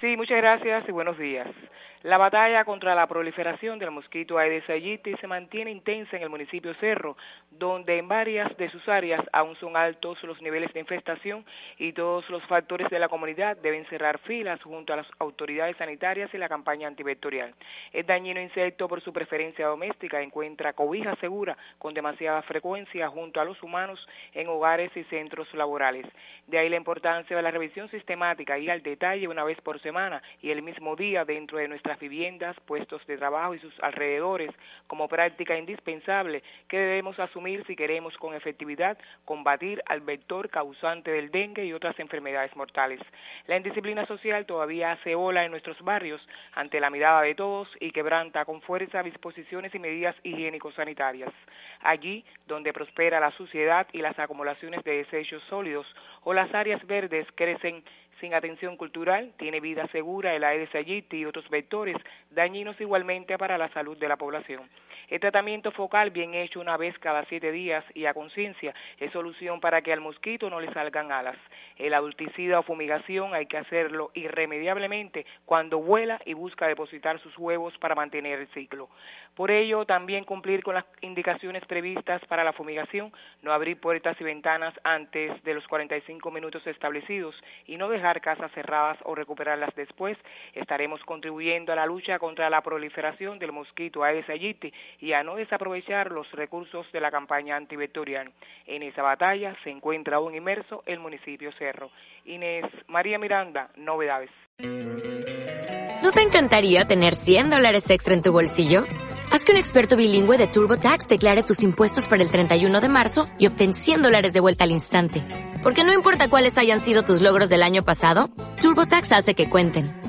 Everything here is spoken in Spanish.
Sí, muchas gracias y buenos días. La batalla contra la proliferación del mosquito Aedes aegypti se mantiene intensa en el municipio Cerro, donde en varias de sus áreas aún son altos los niveles de infestación y todos los factores de la comunidad deben cerrar filas junto a las autoridades sanitarias y la campaña antivectorial. El dañino insecto por su preferencia doméstica encuentra cobija segura con demasiada frecuencia junto a los humanos en hogares y centros laborales. De ahí la importancia de la revisión sistemática y al detalle una vez por semana y el mismo día dentro de nuestras viviendas, puestos de trabajo y sus alrededores como práctica indispensable que debemos asumir si queremos con efectividad combatir al vector causante del dengue y otras enfermedades mortales. La indisciplina social todavía hace ola en nuestros barrios ante la mirada de todos y quebranta con fuerza disposiciones y medidas higiénico-sanitarias. Allí donde prospera la suciedad y las acumulaciones de desechos sólidos o las áreas verdes crecen sin atención cultural, tiene vida segura el Aedes aegypti y otros vectores dañinos igualmente para la salud de la población. El tratamiento focal bien hecho una vez cada siete días y a conciencia es solución para que al mosquito no le salgan alas. El adulticida o fumigación hay que hacerlo irremediablemente cuando vuela y busca depositar sus huevos para mantener el ciclo. Por ello, también cumplir con las indicaciones previstas para la fumigación, no abrir puertas y ventanas antes de los 45 minutos establecidos y no dejar casas cerradas o recuperarlas después, estaremos contribuyendo a la lucha contra la proliferación del mosquito Aedes aegypti y a no desaprovechar los recursos de la campaña antivectorial. En esa batalla se encuentra aún inmerso el municipio Cerro. Inés María Miranda, novedades. ¿No te encantaría tener 100 dólares extra en tu bolsillo? Haz que un experto bilingüe de TurboTax declare tus impuestos para el 31 de marzo y obtén 100 dólares de vuelta al instante. Porque no importa cuáles hayan sido tus logros del año pasado, TurboTax hace que cuenten.